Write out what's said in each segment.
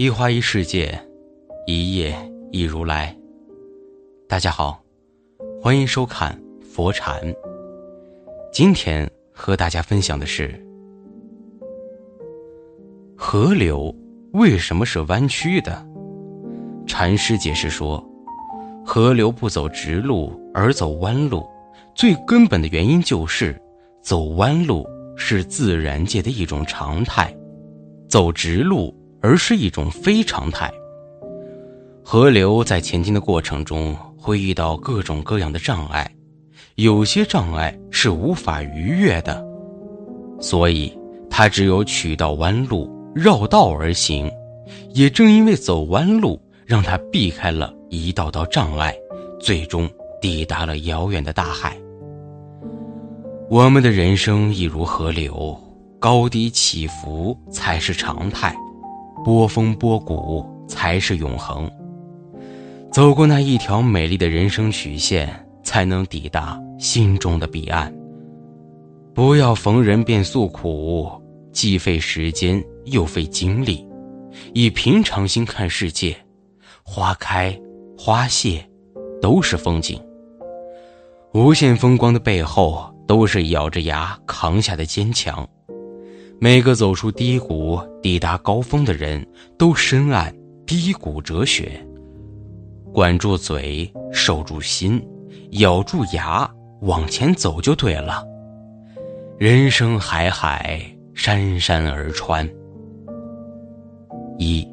一花一世界，一叶一如来。大家好，欢迎收看佛禅。今天和大家分享的是：河流为什么是弯曲的？禅师解释说，河流不走直路而走弯路，最根本的原因就是走弯路是自然界的一种常态，走直路。而是一种非常态。河流在前进的过程中会遇到各种各样的障碍，有些障碍是无法逾越的，所以它只有取道弯路，绕道而行。也正因为走弯路，让它避开了一道道障碍，最终抵达了遥远的大海。我们的人生亦如河流，高低起伏才是常态。波峰波谷才是永恒。走过那一条美丽的人生曲线，才能抵达心中的彼岸。不要逢人便诉苦，既费时间又费精力。以平常心看世界，花开花谢，都是风景。无限风光的背后，都是咬着牙扛下的坚强。每个走出低谷、抵达高峰的人，都深谙低谷哲学。管住嘴，守住心，咬住牙，往前走就对了。人生海海，山山而川。一，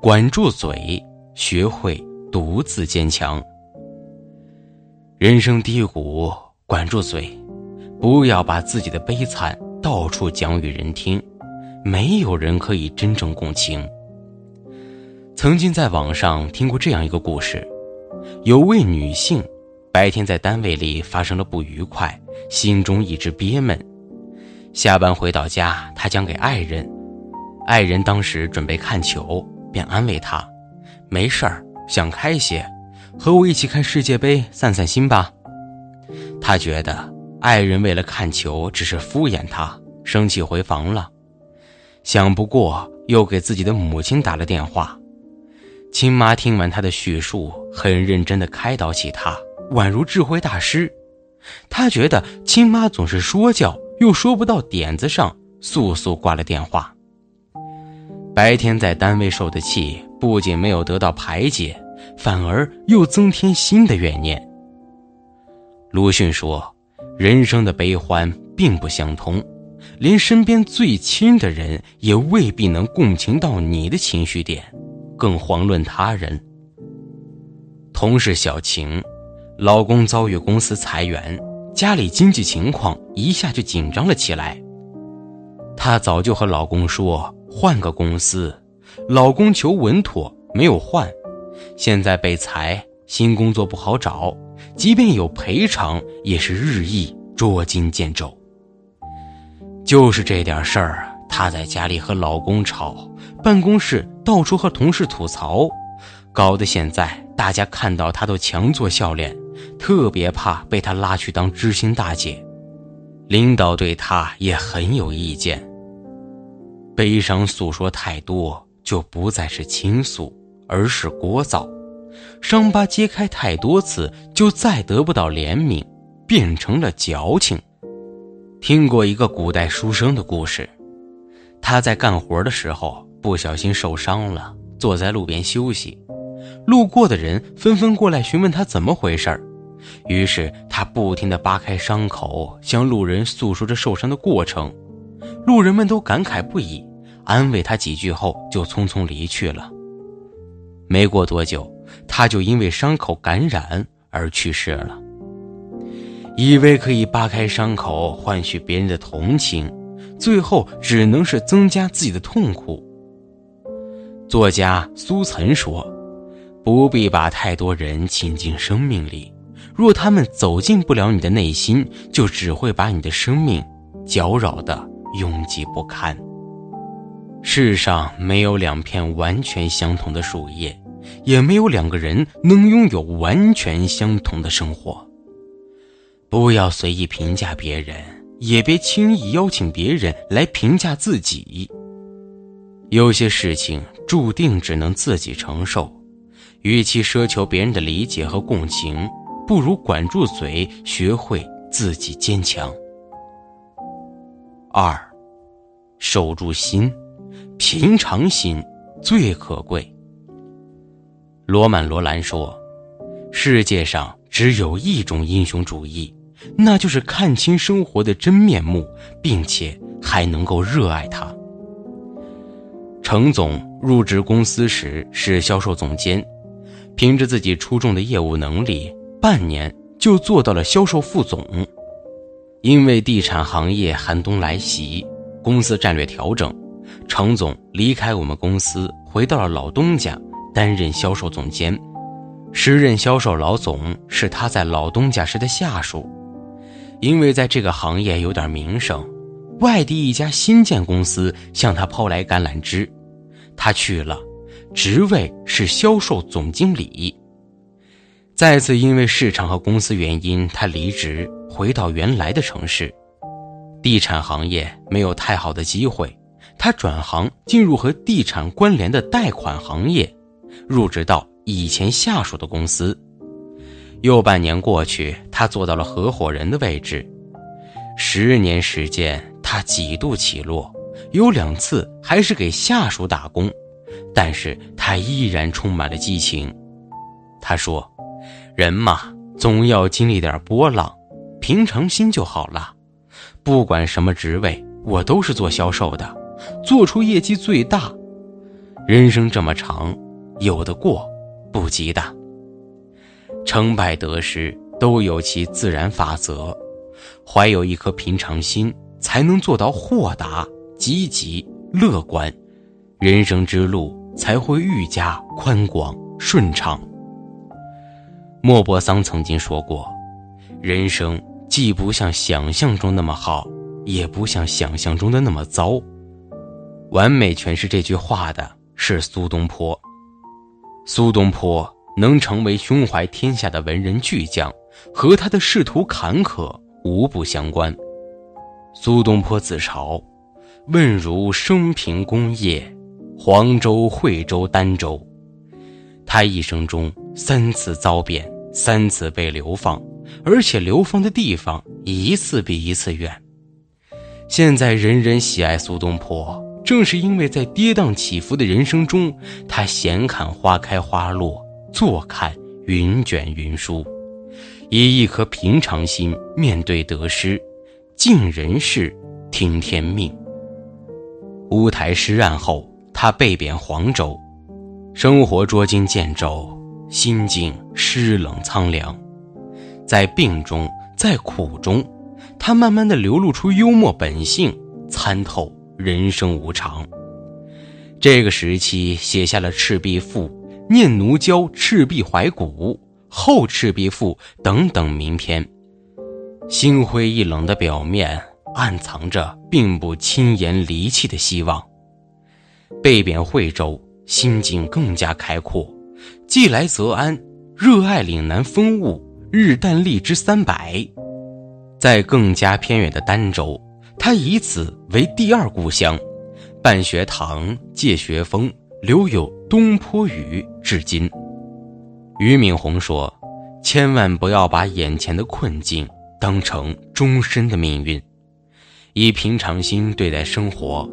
管住嘴，学会独自坚强。人生低谷，管住嘴，不要把自己的悲惨。到处讲与人听，没有人可以真正共情。曾经在网上听过这样一个故事：有位女性，白天在单位里发生了不愉快，心中一直憋闷。下班回到家，她讲给爱人，爱人当时准备看球，便安慰她：“没事儿，想开些，和我一起看世界杯，散散心吧。”她觉得。爱人为了看球，只是敷衍他，生气回房了。想不过，又给自己的母亲打了电话。亲妈听完他的叙述，很认真地开导起他，宛如智慧大师。他觉得亲妈总是说教，又说不到点子上，速速挂了电话。白天在单位受的气，不仅没有得到排解，反而又增添新的怨念。鲁迅说。人生的悲欢并不相通，连身边最亲的人也未必能共情到你的情绪点，更遑论他人。同事小晴，老公遭遇公司裁员，家里经济情况一下就紧张了起来。她早就和老公说换个公司，老公求稳妥没有换，现在被裁，新工作不好找。即便有赔偿，也是日益捉襟见肘。就是这点事儿，她在家里和老公吵，办公室到处和同事吐槽，搞得现在大家看到她都强作笑脸，特别怕被她拉去当知心大姐。领导对她也很有意见。悲伤诉说太多，就不再是倾诉，而是聒噪。伤疤揭开太多次，就再得不到怜悯，变成了矫情。听过一个古代书生的故事，他在干活的时候不小心受伤了，坐在路边休息。路过的人纷纷过来询问他怎么回事，于是他不停地扒开伤口，向路人诉说着受伤的过程。路人们都感慨不已，安慰他几句后就匆匆离去了。没过多久。他就因为伤口感染而去世了。以为可以扒开伤口换取别人的同情，最后只能是增加自己的痛苦。作家苏岑说：“不必把太多人请进生命里，若他们走进不了你的内心，就只会把你的生命搅扰的拥挤不堪。”世上没有两片完全相同的树叶。也没有两个人能拥有完全相同的生活。不要随意评价别人，也别轻易邀请别人来评价自己。有些事情注定只能自己承受，与其奢求别人的理解和共情，不如管住嘴，学会自己坚强。二，守住心，平常心最可贵。罗曼·罗兰说：“世界上只有一种英雄主义，那就是看清生活的真面目，并且还能够热爱它。”程总入职公司时是销售总监，凭着自己出众的业务能力，半年就做到了销售副总。因为地产行业寒冬来袭，公司战略调整，程总离开我们公司，回到了老东家担任销售总监。时任销售老总是他在老东家时的下属，因为在这个行业有点名声，外地一家新建公司向他抛来橄榄枝。他去了，职位是销售总经理。再次因为市场和公司原因，他离职，回到原来的城市。地产行业没有太好的机会，他转行进入和地产关联的贷款行业，入职到以前下属的公司。又半年过去，他做到了合伙人的位置。十年时间，他几度起落。有两次还是给下属打工，但是他依然充满了激情。他说：“人嘛，总要经历点波浪，平常心就好了。不管什么职位，我都是做销售的，做出业绩最大。人生这么长，有的过，不及的。成败得失都有其自然法则，怀有一颗平常心，才能做到豁达。”积极乐观，人生之路才会愈加宽广顺畅。莫泊桑曾经说过：“人生既不像想象中那么好，也不像想象中的那么糟。”完美诠释这句话的是苏东坡。苏东坡能成为胸怀天下的文人巨匠，和他的仕途坎坷无不相关。苏东坡自嘲。问如生平功业，黄州、惠州、儋州。他一生中三次遭贬，三次被流放，而且流放的地方一次比一次远。现在人人喜爱苏东坡，正是因为在跌宕起伏的人生中，他闲看花开花落，坐看云卷云舒，以一颗平常心面对得失，尽人事，听天命。乌台诗案后，他被贬黄州，生活捉襟见肘，心境湿冷苍凉。在病中，在苦中，他慢慢的流露出幽默本性，参透人生无常。这个时期，写下了《赤壁赋》《念奴娇·赤壁怀古》《后赤壁赋》等等名篇，心灰意冷的表面。暗藏着并不轻言离弃的希望。被贬惠州，心境更加开阔，既来则安，热爱岭南风物，日啖荔枝三百。在更加偏远的儋州，他以此为第二故乡，办学堂，借学风，留有东坡语至今。俞敏洪说：“千万不要把眼前的困境当成终身的命运。”以平常心对待生活，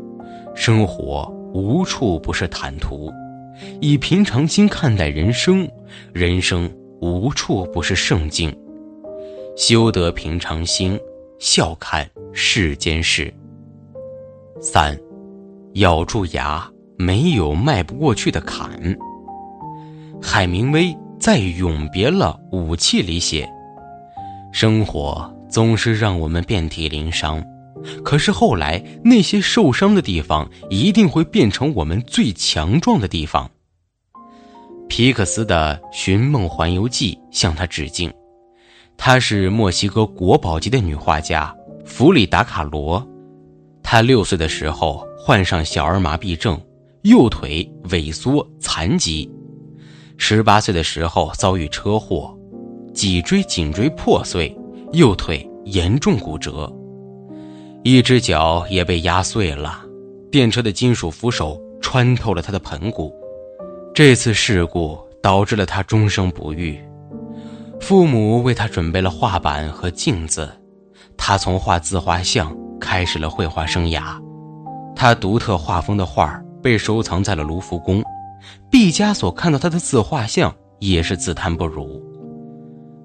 生活无处不是坦途；以平常心看待人生，人生无处不是圣境。修得平常心，笑看世间事。三，咬住牙，没有迈不过去的坎。海明威在《永别了，武器》里写：“生活总是让我们遍体鳞伤。”可是后来，那些受伤的地方一定会变成我们最强壮的地方。皮克斯的《寻梦环游记》向他致敬。她是墨西哥国宝级的女画家弗里达·卡罗。她六岁的时候患上小儿麻痹症，右腿萎缩残疾；十八岁的时候遭遇车祸，脊椎颈椎破碎，右腿严重骨折。一只脚也被压碎了，电车的金属扶手穿透了他的盆骨。这次事故导致了他终生不育。父母为他准备了画板和镜子，他从画自画像开始了绘画生涯。他独特画风的画被收藏在了卢浮宫，毕加索看到他的自画像也是自叹不如。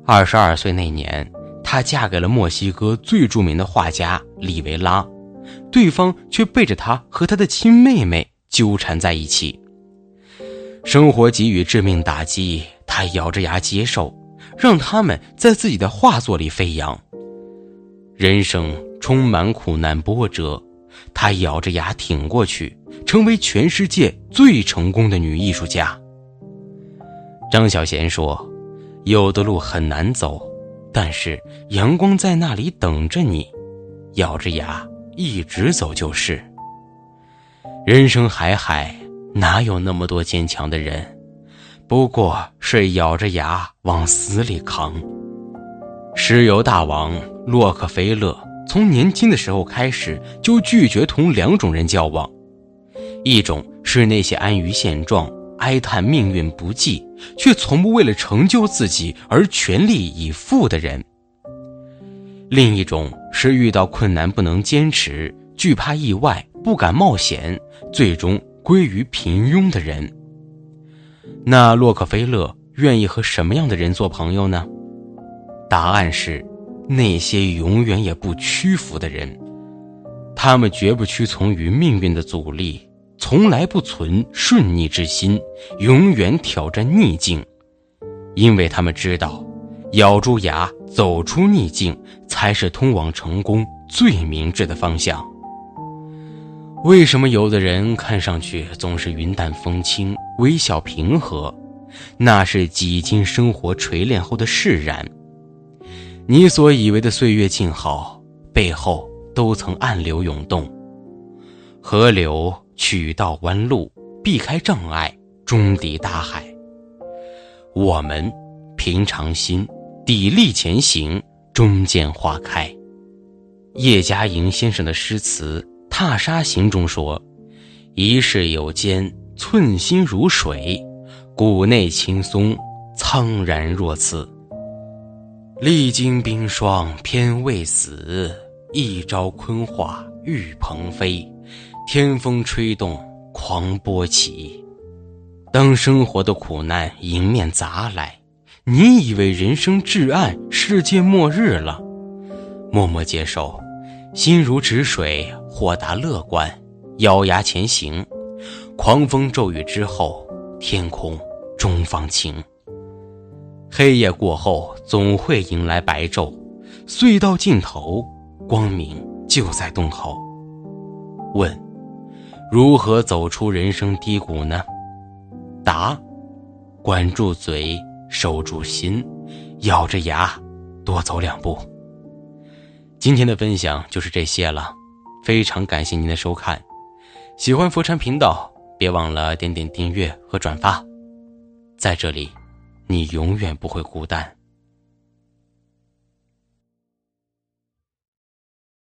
二十二岁那年，她嫁给了墨西哥最著名的画家里维拉，对方却背着她和他的亲妹妹纠缠在一起。生活给予致命打击，她咬着牙接受。让他们在自己的画作里飞扬。人生充满苦难波折，她咬着牙挺过去，成为全世界最成功的女艺术家。张小娴说：“有的路很难走，但是阳光在那里等着你，咬着牙一直走就是。”人生海海，哪有那么多坚强的人？不过是咬着牙往死里扛。石油大王洛克菲勒从年轻的时候开始就拒绝同两种人交往，一种是那些安于现状、哀叹命运不济，却从不为了成就自己而全力以赴的人；另一种是遇到困难不能坚持、惧怕意外、不敢冒险，最终归于平庸的人。那洛克菲勒愿意和什么样的人做朋友呢？答案是，那些永远也不屈服的人。他们绝不屈从于命运的阻力，从来不存顺逆之心，永远挑战逆境，因为他们知道，咬住牙走出逆境，才是通往成功最明智的方向。为什么有的人看上去总是云淡风轻、微笑平和？那是几经生活锤炼后的释然。你所以为的岁月静好，背后都曾暗流涌动。河流取道弯路，避开障碍，终抵大海。我们平常心，砥砺前行，终见花开。叶嘉莹先生的诗词。《踏沙行》中说：“一世有间，寸心如水，骨内青松，苍然若此。历经冰霜，偏未死；一朝坤化，欲鹏飞。天风吹动，狂波起。当生活的苦难迎面砸来，你以为人生至暗，世界末日了，默默接受。”心如止水，豁达乐观，咬牙前行。狂风骤雨之后，天空终放晴。黑夜过后，总会迎来白昼。隧道尽头，光明就在洞口。问：如何走出人生低谷呢？答：管住嘴，守住心，咬着牙，多走两步。今天的分享就是这些了，非常感谢您的收看。喜欢佛禅频道，别忘了点点订阅和转发。在这里，你永远不会孤单。